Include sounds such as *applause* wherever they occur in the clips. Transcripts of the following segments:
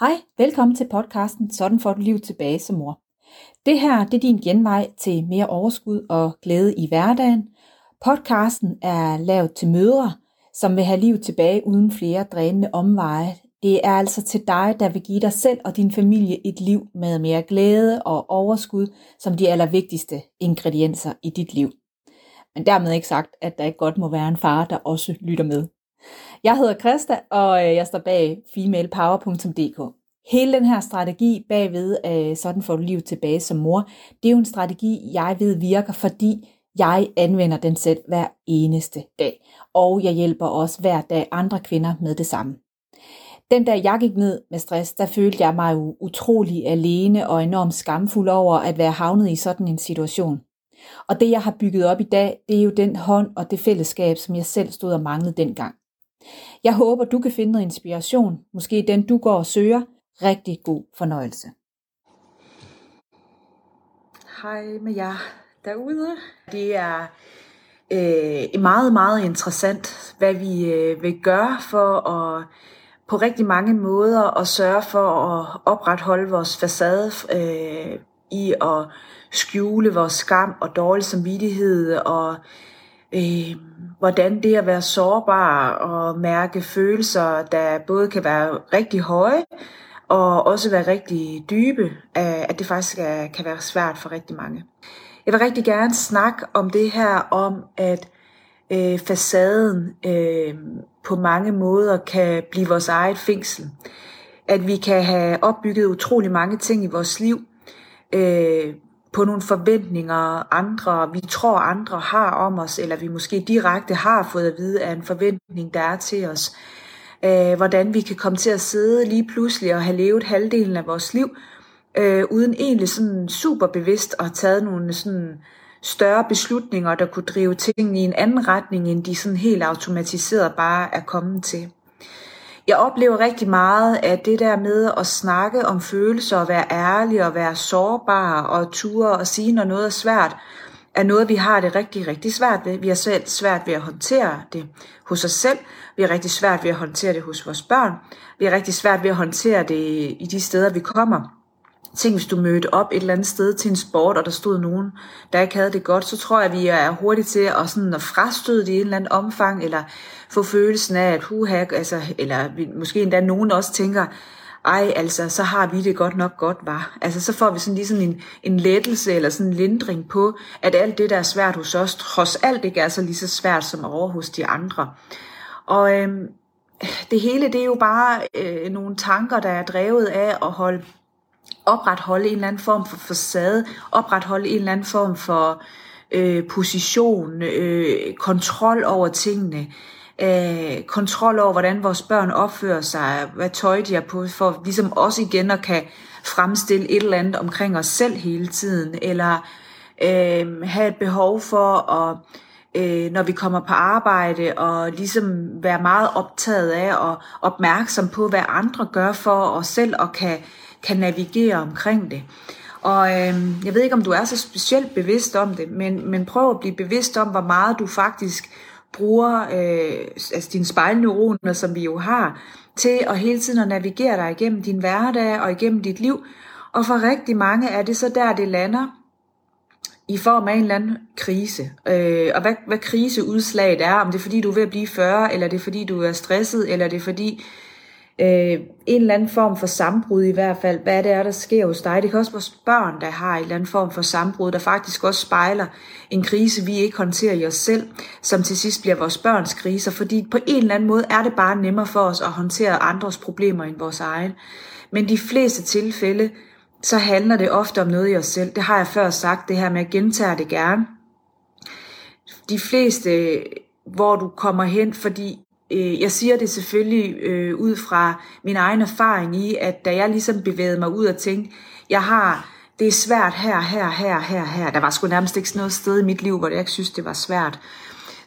Hej, velkommen til podcasten Sådan får du liv tilbage som mor. Det her det er din genvej til mere overskud og glæde i hverdagen. Podcasten er lavet til mødre, som vil have liv tilbage uden flere drænende omveje. Det er altså til dig, der vil give dig selv og din familie et liv med mere glæde og overskud som de allervigtigste ingredienser i dit liv. Men dermed ikke sagt, at der ikke godt må være en far, der også lytter med. Jeg hedder Krista, og øh, jeg står bag femalepower.dk. Hele den her strategi bagved, øh, sådan får du liv tilbage som mor, det er jo en strategi, jeg ved virker, fordi jeg anvender den selv hver eneste dag. Og jeg hjælper også hver dag andre kvinder med det samme. Den dag jeg gik ned med stress, der følte jeg mig jo utrolig alene og enormt skamfuld over at være havnet i sådan en situation. Og det jeg har bygget op i dag, det er jo den hånd og det fællesskab, som jeg selv stod og manglede dengang. Jeg håber, du kan finde noget inspiration, måske den du går og søger. Rigtig god fornøjelse. Hej med jer derude. Det er øh, meget, meget interessant, hvad vi øh, vil gøre for at på rigtig mange måder at sørge for at opretholde vores facade øh, i at skjule vores skam og dårlig samvittighed og øh, hvordan det at være sårbar og mærke følelser, der både kan være rigtig høje og også være rigtig dybe, øh, at det faktisk er, kan være svært for rigtig mange. Jeg vil rigtig gerne snakke om det her om, at øh, facaden øh, på mange måder kan blive vores eget fængsel. At vi kan have opbygget utrolig mange ting i vores liv, øh, på nogle forventninger, andre, vi tror andre har om os, eller vi måske direkte har fået at vide af en forventning, der er til os. Øh, hvordan vi kan komme til at sidde lige pludselig og have levet halvdelen af vores liv, øh, uden egentlig sådan super bevidst at have taget nogle sådan større beslutninger, der kunne drive tingene i en anden retning, end de sådan helt automatiseret bare er kommet til. Jeg oplever rigtig meget, at det der med at snakke om følelser og være ærlig og være sårbar og ture og sige, når noget er svært, er noget, vi har det rigtig, rigtig svært ved. Vi har selv svært ved at håndtere det hos os selv. Vi har rigtig svært ved at håndtere det hos vores børn. Vi har rigtig svært ved at håndtere det i de steder, vi kommer. Tænk, hvis du mødte op et eller andet sted til en sport, og der stod nogen, der ikke havde det godt, så tror jeg, at vi er hurtigt til at, sådan at frastøde det i en eller anden omfang, eller få følelsen af, at huha, altså, eller måske endda nogen også tænker, ej, altså, så har vi det godt nok godt, var. Altså, så får vi sådan lige sådan en, en lettelse eller sådan en lindring på, at alt det, der er svært hos os, trods alt ikke er så lige så svært som over hos de andre. Og øhm, det hele, det er jo bare øh, nogle tanker, der er drevet af at holde opretholde en eller anden form for facade, opretholde en eller anden form for øh, position, øh, kontrol over tingene, øh, kontrol over, hvordan vores børn opfører sig, hvad tøj de har på, for ligesom også igen at kan fremstille et eller andet omkring os selv hele tiden, eller øh, have et behov for at øh, når vi kommer på arbejde, og ligesom være meget optaget af og opmærksom på, hvad andre gør for os selv, og kan kan navigere omkring det. Og øh, jeg ved ikke, om du er så specielt bevidst om det, men, men prøv at blive bevidst om, hvor meget du faktisk bruger øh, altså dine spejlneuroner, som vi jo har, til at hele tiden at navigere dig igennem din hverdag og igennem dit liv. Og for rigtig mange er det så der, det lander i form af en eller anden krise. Øh, og hvad, hvad kriseudslaget er, om det er fordi, du er ved at blive 40, eller det er fordi, du er stresset, eller det er fordi, øh, en eller anden form for sambrud i hvert fald. Hvad det er, der sker hos dig. Det kan også vores børn, der har en eller anden form for sambrud, der faktisk også spejler en krise, vi ikke håndterer i os selv, som til sidst bliver vores børns kriser. Fordi på en eller anden måde er det bare nemmere for os at håndtere andres problemer end vores egen. Men de fleste tilfælde, så handler det ofte om noget i os selv. Det har jeg før sagt, det her med at gentage det gerne. De fleste, hvor du kommer hen, fordi Øh, jeg siger det selvfølgelig øh, ud fra min egen erfaring i, at da jeg ligesom bevægede mig ud og tænkte, jeg har, det er svært her, her, her, her, her. Der var sgu nærmest ikke noget sted i mit liv, hvor jeg ikke synes, det var svært.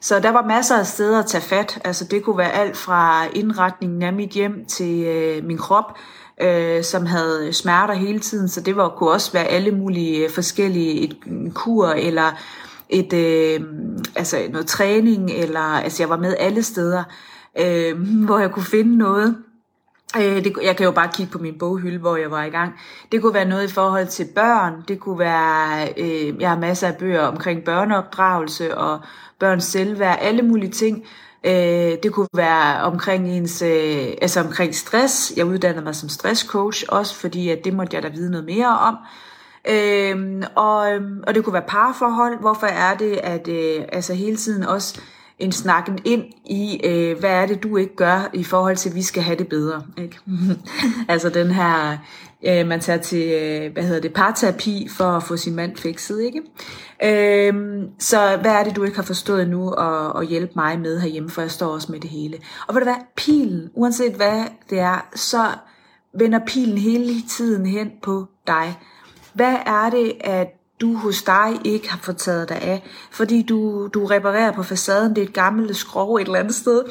Så der var masser af steder at tage fat. Altså det kunne være alt fra indretningen af mit hjem til øh, min krop, øh, som havde smerter hele tiden. Så det var, kunne også være alle mulige øh, forskellige, et, en kur eller et, øh, altså noget træning, eller altså jeg var med alle steder øh, *laughs* hvor jeg kunne finde noget, Øh, det, jeg kan jo bare kigge på min boghylde, hvor jeg var i gang. Det kunne være noget i forhold til børn. Det kunne være, øh, jeg har masser af bøger omkring børneopdragelse og børns selvværd, alle mulige ting. Øh, det kunne være omkring ens, øh, altså omkring stress. Jeg uddannede mig som stresscoach også, fordi at det måtte jeg da vide noget mere om. Øh, og, øhm, og det kunne være parforhold. Hvorfor er det, at øh, altså hele tiden også en snakken ind i, øh, hvad er det, du ikke gør i forhold til, at vi skal have det bedre. Ikke? *laughs* altså den her, øh, man tager til, øh, hvad hedder det, parterapi for at få sin mand fikset. Ikke? Øh, så hvad er det, du ikke har forstået nu og, og hjælpe mig med herhjemme, for jeg står også med det hele. Og ved du hvad, pilen, uanset hvad det er, så vender pilen hele tiden hen på dig. Hvad er det, at du hos dig ikke har fået taget dig af, fordi du, du reparerer på facaden, det er et gammelt skrov et eller andet sted,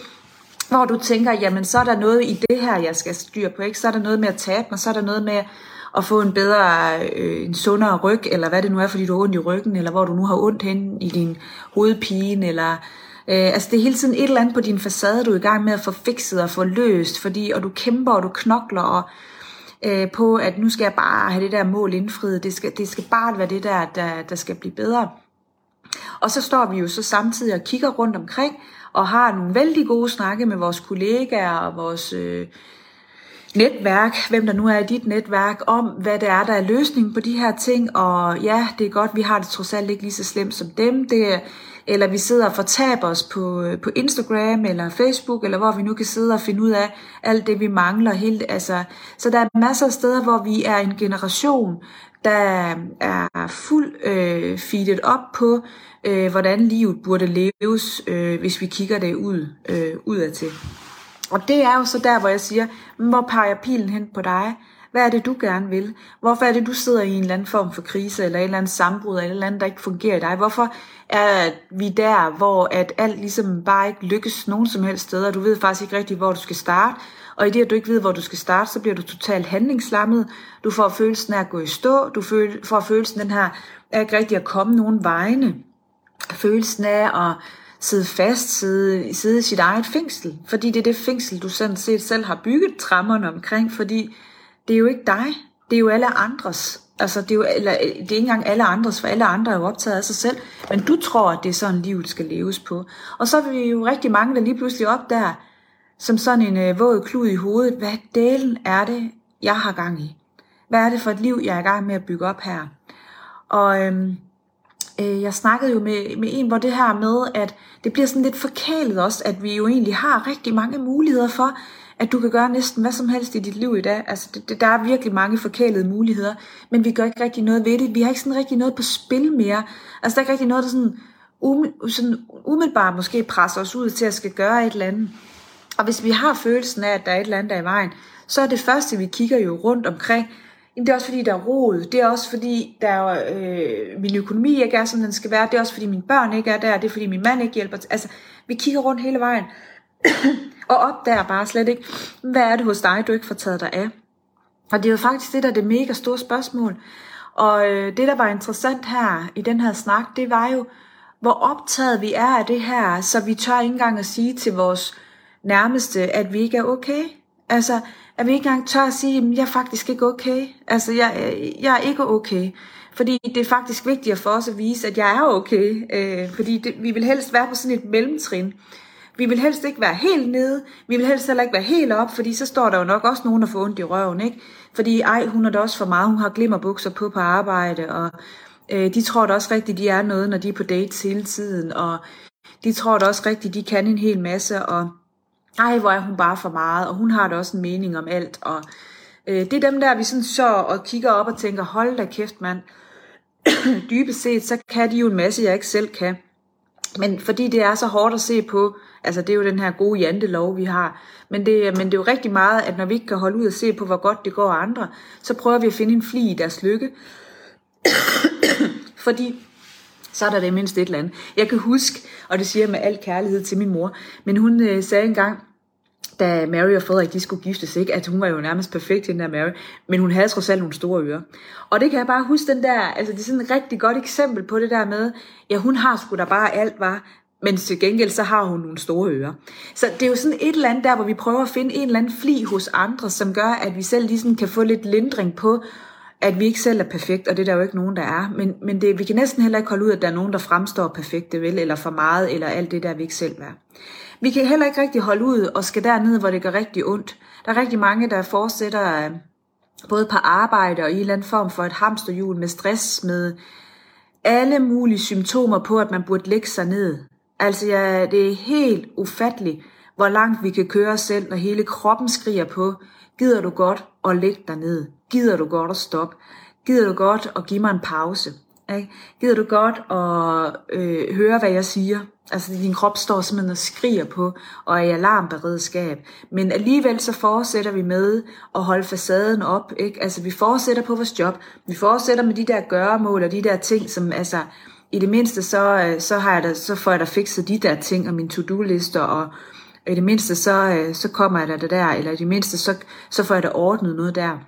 hvor du tænker, jamen så er der noget i det her, jeg skal styre på, ikke? så er der noget med at tabe mig, så er der noget med at få en bedre, øh, en sundere ryg, eller hvad det nu er, fordi du har ondt i ryggen, eller hvor du nu har ondt hen i din hovedpine, eller øh, altså det er hele tiden et eller andet på din facade, du er i gang med at få fikset og få løst, fordi, og du kæmper, og du knokler, og øh, på, at nu skal jeg bare have det der mål indfriet. Det skal, det skal bare være det der, der, der skal blive bedre. Og så står vi jo så samtidig og kigger rundt omkring, og har nogle vældig gode snakke med vores kollegaer og vores øh, netværk, hvem der nu er i dit netværk, om hvad det er, der er løsningen på de her ting. Og ja, det er godt, vi har det trods alt ikke lige så slemt som dem. Det er, eller vi sidder og fortaber os på, øh, på Instagram eller Facebook, eller hvor vi nu kan sidde og finde ud af alt det, vi mangler. Helt, altså, så der er masser af steder, hvor vi er en generation, der er fuld øh, feedet op på, øh, hvordan livet burde leves, øh, hvis vi kigger det ud, øh, udad til. Og det er jo så der, hvor jeg siger, hvor peger pilen hen på dig? Hvad er det, du gerne vil? Hvorfor er det, du sidder i en eller anden form for krise, eller en eller anden sambrud, eller et eller andet, der ikke fungerer i dig? Hvorfor er vi der, hvor at alt ligesom bare ikke lykkes nogen som helst steder? Du ved faktisk ikke rigtigt, hvor du skal starte. Og i det, at du ikke ved, hvor du skal starte, så bliver du totalt handlingslammet. Du får følelsen af at gå i stå. Du får følelsen den her af ikke rigtig at komme nogen vegne. Følelsen af at sidde fast, sidde, sidde i sit eget fængsel. Fordi det er det fængsel, du sådan set selv har bygget trammerne omkring, fordi det er jo ikke dig, det er jo alle andres. Altså, det er jo eller, øh, det er ikke engang alle andres, for alle andre er jo optaget af sig selv. Men du tror, at det er sådan, livet skal leves på. Og så er vi jo rigtig mange, der lige pludselig op der, som sådan en øh, våd klud i hovedet. Hvad delen er det, jeg har gang i? Hvad er det for et liv, jeg er i gang med at bygge op her? Og øhm, øh, jeg snakkede jo med, med en, hvor det her med, at det bliver sådan lidt forkælet også, at vi jo egentlig har rigtig mange muligheder for, at du kan gøre næsten hvad som helst i dit liv i dag. Altså, det, det, der er virkelig mange forkælede muligheder, men vi gør ikke rigtig noget ved det. Vi har ikke sådan rigtig noget på spil mere. Altså, der er ikke rigtig noget, der sådan, um, sådan umiddelbart måske presser os ud til at skal gøre et eller andet. Og hvis vi har følelsen af, at der er et eller andet, der er i vejen, så er det første, vi kigger jo rundt omkring, det er også fordi, der er rod. Det er også fordi, der er, øh, min økonomi ikke er, som den skal være. Det er også fordi, mine børn ikke er der. Det er fordi, min mand ikke hjælper. Altså, vi kigger rundt hele vejen og opdager bare slet ikke, hvad er det hos dig, du ikke får taget dig af. Og det er jo faktisk det, der er det mega store spørgsmål. Og øh, det, der var interessant her i den her snak, det var jo, hvor optaget vi er af det her, så vi tør ikke engang at sige til vores nærmeste, at vi ikke er okay. Altså, at vi ikke engang tør at sige, at jeg er faktisk ikke okay. Altså, jeg, jeg er ikke okay. Fordi det er faktisk vigtigt for os at vise, at jeg er okay. Øh, fordi det, vi vil helst være på sådan et mellemtrin. Vi vil helst ikke være helt nede, vi vil helst heller ikke være helt op, fordi så står der jo nok også nogen, der får ondt i røven, ikke? Fordi ej, hun er da også for meget, hun har glimmerbukser på på arbejde, og øh, de tror da også rigtigt, de er noget, når de er på dates hele tiden, og de tror da også rigtigt, de kan en hel masse, og ej, hvor er hun bare for meget, og hun har da også en mening om alt, og øh, det er dem der, vi sådan så og kigger op og tænker, hold da kæft mand, dybest set, så kan de jo en masse, jeg ikke selv kan. Men fordi det er så hårdt at se på, altså det er jo den her gode jantelov, vi har, men det, men det er jo rigtig meget, at når vi ikke kan holde ud og se på, hvor godt det går andre, så prøver vi at finde en fli i deres lykke. *coughs* fordi så er der det mindst et eller andet. Jeg kan huske, og det siger jeg med al kærlighed til min mor, men hun øh, sagde engang, da Mary og Frederik de skulle giftes, ikke? at hun var jo nærmest perfekt, den der Mary, men hun havde trods alt nogle store ører. Og det kan jeg bare huske den der, altså det er sådan et rigtig godt eksempel på det der med, ja hun har sgu da bare alt, var, men til gengæld så har hun nogle store ører. Så det er jo sådan et eller andet der, hvor vi prøver at finde en eller anden fli hos andre, som gør, at vi selv ligesom kan få lidt lindring på, at vi ikke selv er perfekt, og det er der jo ikke nogen, der er. Men, men det, vi kan næsten heller ikke holde ud, at der er nogen, der fremstår perfekte, vel, eller for meget, eller alt det der, vi ikke selv er. Vi kan heller ikke rigtig holde ud og skal derned, hvor det gør rigtig ondt. Der er rigtig mange, der fortsætter øh, både på arbejde og i en eller anden form for et hamsterhjul med stress, med alle mulige symptomer på, at man burde lægge sig ned. Altså, ja, det er helt ufatteligt, hvor langt vi kan køre os selv, når hele kroppen skriger på, gider du godt at ligge dig ned? Gider du godt at stoppe? Gider du godt at give mig en pause? Ikke? Gider du godt at øh, høre, hvad jeg siger? Altså din krop står simpelthen og skriger på, og er i alarmberedskab. Men alligevel så fortsætter vi med at holde facaden op. Ikke? Altså vi fortsætter på vores job. Vi fortsætter med de der gøremål og de der ting, som altså i det mindste så, øh, så, har jeg da, så får jeg da fikset de der ting og mine to-do-lister, og i det mindste så, øh, så kommer jeg da der, eller i det mindste så, så får jeg da ordnet noget der.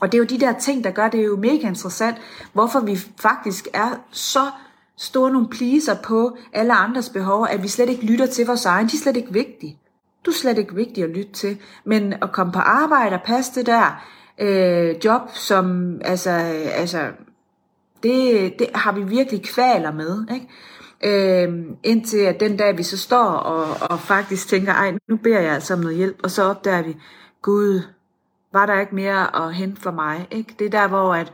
Og det er jo de der ting, der gør det jo mega interessant, hvorfor vi faktisk er så store nogle pleaser på alle andres behov, at vi slet ikke lytter til vores egen. De er slet ikke vigtige. Du er slet ikke vigtig at lytte til. Men at komme på arbejde og passe det der øh, job, som altså, øh, altså det, det har vi virkelig kvaler med. Ikke? Øh, indtil at den dag vi så står og, og faktisk tænker, ej nu beder jeg altså om noget hjælp, og så opdager vi, Gud, var der ikke mere at hente for mig. Ikke? Det er der, hvor at,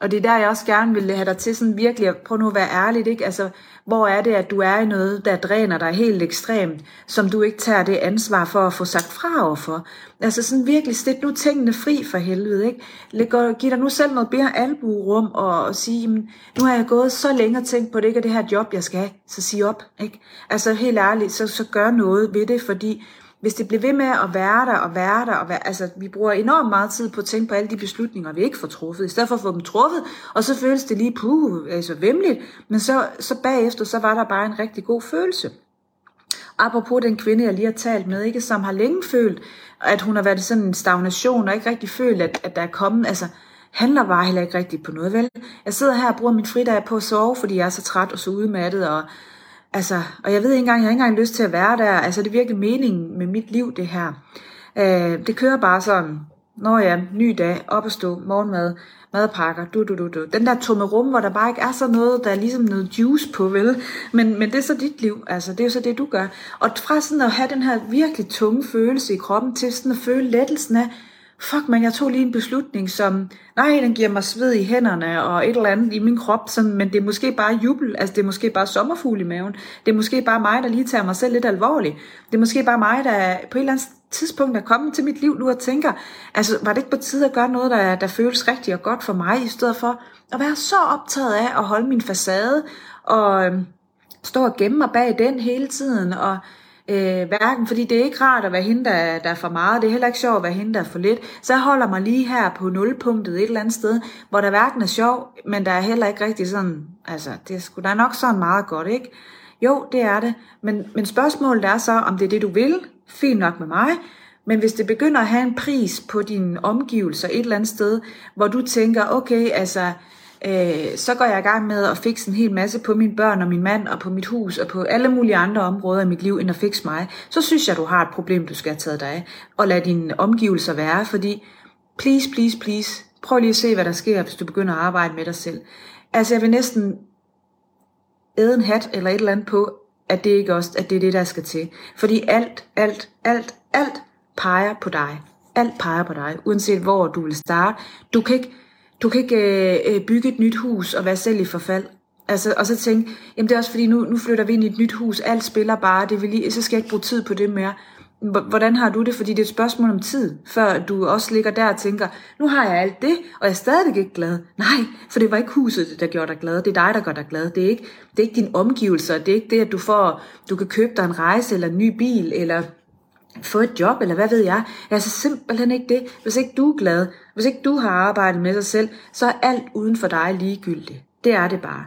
og det er der, jeg også gerne vil have dig til sådan virkelig at prøve nu at være ærligt, ikke? Altså, hvor er det, at du er i noget, der dræner dig helt ekstremt, som du ikke tager det ansvar for at få sagt fra overfor. Altså sådan virkelig, stit nu tingene fri for helvede, ikke? Læg, giv dig nu selv noget mere albuerum og, og sige, jamen, nu har jeg gået så længe og tænkt på, det ikke er det her job, jeg skal have, så sig op, ikke? Altså helt ærligt, så, så gør noget ved det, fordi hvis det bliver ved med at være der og være der, og være, altså vi bruger enormt meget tid på at tænke på alle de beslutninger, vi ikke får truffet, i stedet for at få dem truffet, og så føles det lige puh, altså vemmeligt, men så, så bagefter, så var der bare en rigtig god følelse. Apropos den kvinde, jeg lige har talt med, ikke, som har længe følt, at hun har været i sådan en stagnation, og ikke rigtig følt, at, at der er kommet, altså handler bare heller ikke rigtigt på noget, vel? Jeg sidder her og bruger min fridag på at sove, fordi jeg er så træt og så udmattet, og Altså, og jeg ved ikke engang, jeg har ikke engang lyst til at være der. Altså, det er virkelig meningen med mit liv, det her. Øh, det kører bare sådan, når ja, ny dag, op og stå, morgenmad, madpakker, du, du, du, du. Den der tomme rum, hvor der bare ikke er så noget, der er ligesom noget juice på, vel? Men, men det er så dit liv, altså det er jo så det, du gør. Og fra sådan at have den her virkelig tunge følelse i kroppen, til sådan at føle lettelsen af, fuck man, jeg tog lige en beslutning, som, nej, den giver mig sved i hænderne og et eller andet i min krop, sådan, men det er måske bare jubel, altså det er måske bare sommerfugl i maven, det er måske bare mig, der lige tager mig selv lidt alvorligt, det er måske bare mig, der på et eller andet tidspunkt er kommet til mit liv nu og tænker, altså var det ikke på tide at gøre noget, der, der føles rigtigt og godt for mig, i stedet for at være så optaget af at holde min facade og øh, stå og gemme mig bag den hele tiden og Øh, hverken, fordi det er ikke rart at være hende, der, der er for meget, det er heller ikke sjovt at være hende, der er for lidt. Så jeg holder mig lige her på nulpunktet et eller andet sted, hvor der hverken er sjov, men der er heller ikke rigtig sådan, altså det er sgu da nok sådan meget godt, ikke? Jo, det er det, men, men spørgsmålet er så, om det er det, du vil, fint nok med mig, men hvis det begynder at have en pris på dine omgivelser et eller andet sted, hvor du tænker, okay, altså, øh, så går jeg i gang med at fikse en hel masse på mine børn og min mand og på mit hus og på alle mulige andre områder i mit liv, end at fikse mig, så synes jeg, du har et problem, du skal have taget dig af. Og lad dine omgivelser være, fordi please, please, please, prøv lige at se, hvad der sker, hvis du begynder at arbejde med dig selv. Altså, jeg vil næsten æde en hat eller et eller andet på, at det ikke også, at det er det, der skal til. Fordi alt, alt, alt, alt peger på dig. Alt peger på dig, uanset hvor du vil starte. Du kan ikke, du kan ikke øh, øh, bygge et nyt hus og være selv i forfald. Altså, og så tænke, jamen det er også fordi, nu, nu flytter vi ind i et nyt hus, alt spiller bare, det vil lige, så skal jeg ikke bruge tid på det mere. Hvordan har du det? Fordi det er et spørgsmål om tid, før du også ligger der og tænker, nu har jeg alt det, og jeg er stadig ikke glad. Nej, for det var ikke huset, der gjorde dig glad. Det er dig, der gør dig glad. Det er ikke, det er ikke dine omgivelser. Det er ikke det, at du får, du kan købe dig en rejse eller en ny bil, eller få et job, eller hvad ved jeg. Altså simpelthen ikke det. Hvis ikke du er glad, hvis ikke du har arbejdet med dig selv, så er alt uden for dig ligegyldigt. Det er det bare.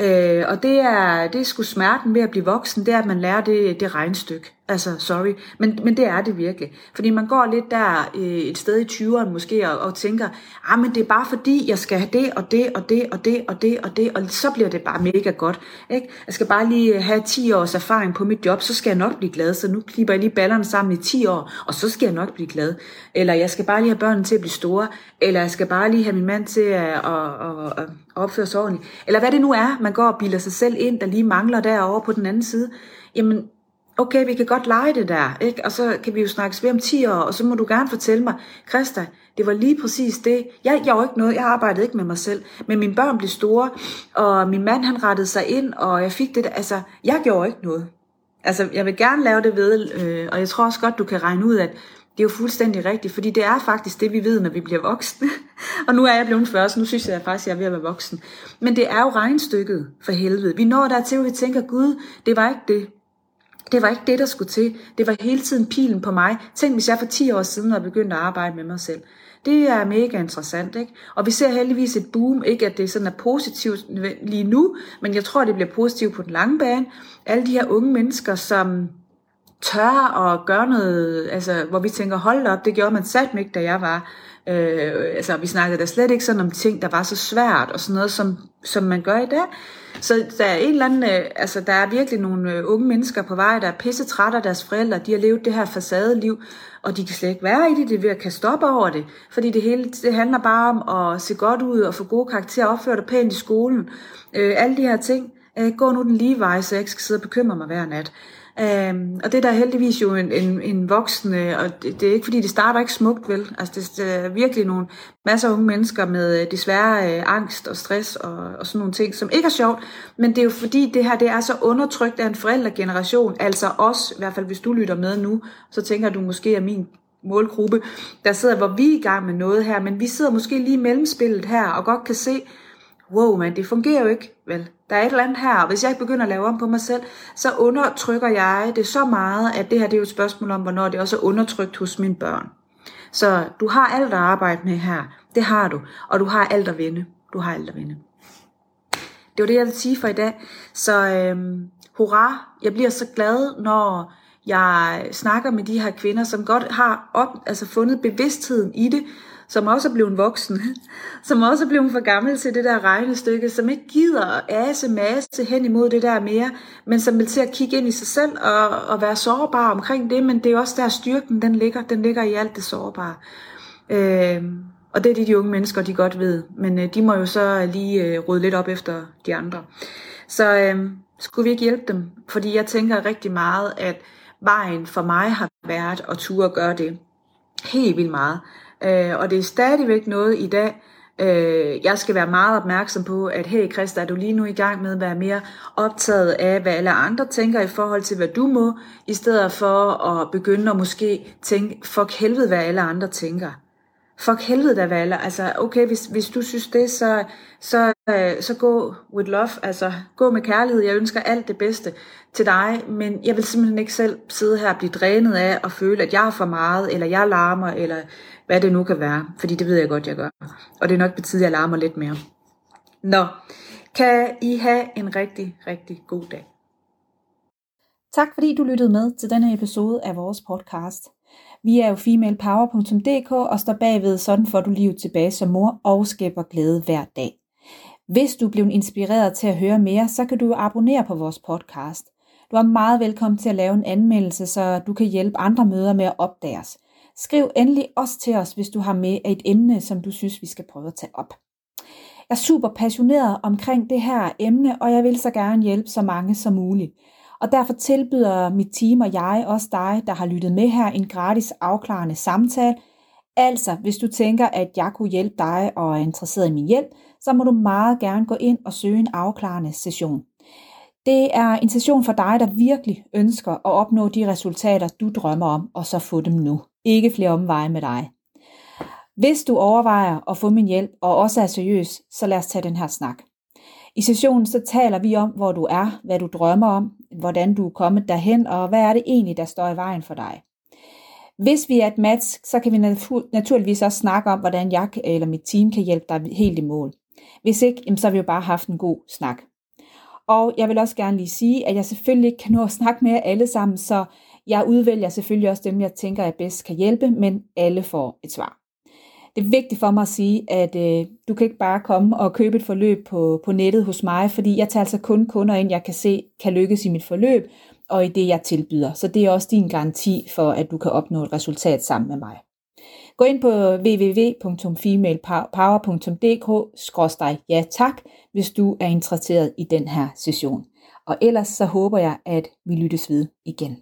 Øh, og det er, det er sgu smerten ved at blive voksen, det er, at man lærer det, det regnstykke. Altså, sorry. Men, men det er det virkelig. Fordi man går lidt der øh, et sted i 20'erne måske og, og tænker, ah, men det er bare fordi, jeg skal have det og det og det og det og det og det, og så bliver det bare mega godt. Ikke? Jeg skal bare lige øh, have 10 års erfaring på mit job, så skal jeg nok blive glad. Så nu klipper jeg lige ballerne sammen i 10 år, og så skal jeg nok blive glad. Eller jeg skal bare lige have børnene til at blive store. Eller jeg skal bare lige have min mand til at, at, at, at opføre sig ordentligt. Eller hvad det nu er, man går og bilder sig selv ind, der lige mangler derovre på den anden side. Jamen, okay, vi kan godt lege det der, ikke? og så kan vi jo snakkes ved om 10 år, og så må du gerne fortælle mig, Christa, det var lige præcis det. Jeg jeg var ikke noget, jeg arbejdede ikke med mig selv, men mine børn blev store, og min mand han rettede sig ind, og jeg fik det, altså, jeg gjorde ikke noget. Altså, jeg vil gerne lave det ved, øh, og jeg tror også godt, du kan regne ud, at det er jo fuldstændig rigtigt, fordi det er faktisk det, vi ved, når vi bliver voksne. *laughs* og nu er jeg blevet 40, så nu synes jeg faktisk, at jeg er ved at være voksen. Men det er jo regnstykket for helvede. Vi når der til, at vi tænker, Gud, det var ikke det. Det var ikke det, der skulle til. Det var hele tiden pilen på mig. Tænk, hvis jeg for 10 år siden havde begyndt at arbejde med mig selv. Det er mega interessant, ikke? Og vi ser heldigvis et boom, ikke at det sådan er positivt lige nu, men jeg tror, det bliver positivt på den lange bane. Alle de her unge mennesker, som tør at gøre noget, altså, hvor vi tænker, hold op, det gjorde man satme ikke, da jeg var. Øh, altså, vi snakkede da slet ikke sådan om ting, der var så svært, og sådan noget, som, som man gør i dag. Så der er en eller anden, øh, altså der er virkelig nogle øh, unge mennesker på vej, der er pisse trætte af deres forældre, de har levet det her facadeliv, og de kan slet ikke være i det, det er ved at kaste op over det, fordi det hele, det handler bare om at se godt ud og få gode karakterer, opføre dig pænt i skolen, øh, alle de her ting, øh, gå nu den lige vej, så jeg ikke skal sidde og bekymre mig hver nat. Øhm, og det der er heldigvis jo en, en, en voksen, øh, og det, det er ikke fordi, det starter ikke smukt, vel? Altså det, det er virkelig nogle masser af unge mennesker med øh, desværre øh, angst og stress og, og sådan nogle ting, som ikke er sjovt, men det er jo fordi, det her det er så undertrykt af en forældregeneration, altså os, i hvert fald hvis du lytter med nu, så tænker du måske er min målgruppe, der sidder, hvor vi er i gang med noget her, men vi sidder måske lige i mellemspillet her, og godt kan se, wow, men det fungerer jo ikke, vel? Der er et eller andet her, og hvis jeg ikke begynder at lave om på mig selv, så undertrykker jeg det så meget, at det her det er jo et spørgsmål om, hvornår det også er undertrykt hos mine børn. Så du har alt at arbejde med her. Det har du. Og du har alt at vinde. Du har alt at vinde. Det var det, jeg ville sige for i dag. Så øhm, hurra, jeg bliver så glad, når jeg snakker med de her kvinder, som godt har op, altså fundet bevidstheden i det, som også er blevet voksen, *laughs* som også er blevet for gammel til det der regnestykke, som ikke gider at ase masse hen imod det der mere, men som vil til at kigge ind i sig selv og, og være sårbar omkring det, men det er også der styrken, den ligger, den ligger i alt det sårbare. Øh, og det er det, de unge mennesker, de godt ved, men øh, de må jo så lige øh, rydde lidt op efter de andre. Så øh, skulle vi ikke hjælpe dem? Fordi jeg tænker rigtig meget, at vejen for mig har været at ture gøre det helt vildt meget. Øh, og det er stadigvæk noget i dag, øh, jeg skal være meget opmærksom på, at hey Christa, er du lige nu i gang med at være mere optaget af, hvad alle andre tænker i forhold til, hvad du må, i stedet for at begynde at måske tænke, fuck helvede, hvad alle andre tænker. Fuck helvede da, hvad altså okay, hvis, hvis du synes det, så, så, øh, så gå with love, altså gå med kærlighed, jeg ønsker alt det bedste til dig, men jeg vil simpelthen ikke selv sidde her og blive drænet af og føle, at jeg er for meget, eller jeg larmer, eller hvad det nu kan være, fordi det ved jeg godt, jeg gør. Og det er nok på tide, at jeg larmer lidt mere. Nå, kan I have en rigtig, rigtig god dag. Tak fordi du lyttede med til denne episode af vores podcast. Vi er jo femalepower.dk og står bagved sådan får du livet tilbage som mor og skaber glæde hver dag. Hvis du blev inspireret til at høre mere, så kan du abonnere på vores podcast. Du er meget velkommen til at lave en anmeldelse, så du kan hjælpe andre møder med at opdage os. Skriv endelig også til os, hvis du har med et emne, som du synes, vi skal prøve at tage op. Jeg er super passioneret omkring det her emne, og jeg vil så gerne hjælpe så mange som muligt. Og derfor tilbyder mit team og jeg også dig, der har lyttet med her, en gratis afklarende samtale. Altså, hvis du tænker, at jeg kunne hjælpe dig og er interesseret i min hjælp, så må du meget gerne gå ind og søge en afklarende session. Det er en session for dig, der virkelig ønsker at opnå de resultater, du drømmer om, og så få dem nu. Ikke flere omveje med dig. Hvis du overvejer at få min hjælp og også er seriøs, så lad os tage den her snak. I sessionen så taler vi om, hvor du er, hvad du drømmer om, hvordan du er kommet derhen, og hvad er det egentlig, der står i vejen for dig. Hvis vi er et match, så kan vi naturligvis også snakke om, hvordan jeg eller mit team kan hjælpe dig helt i mål. Hvis ikke, så har vi jo bare haft en god snak. Og jeg vil også gerne lige sige, at jeg selvfølgelig ikke kan nå at snakke med jer alle sammen, så Jeg udvælger selvfølgelig også dem, jeg tænker, jeg bedst kan hjælpe, men alle får et svar. Det er vigtigt for mig at sige, at øh, du kan ikke bare komme og købe et forløb på, på nettet hos mig, fordi jeg tager altså kun kunder ind, jeg kan se kan lykkes i mit forløb, og i det, jeg tilbyder. Så det er også din garanti for, at du kan opnå et resultat sammen med mig. Gå ind på www.femalepower.dk-ja tak, hvis du er interesseret i den her session. Og ellers så håber jeg, at vi lyttes ved igen.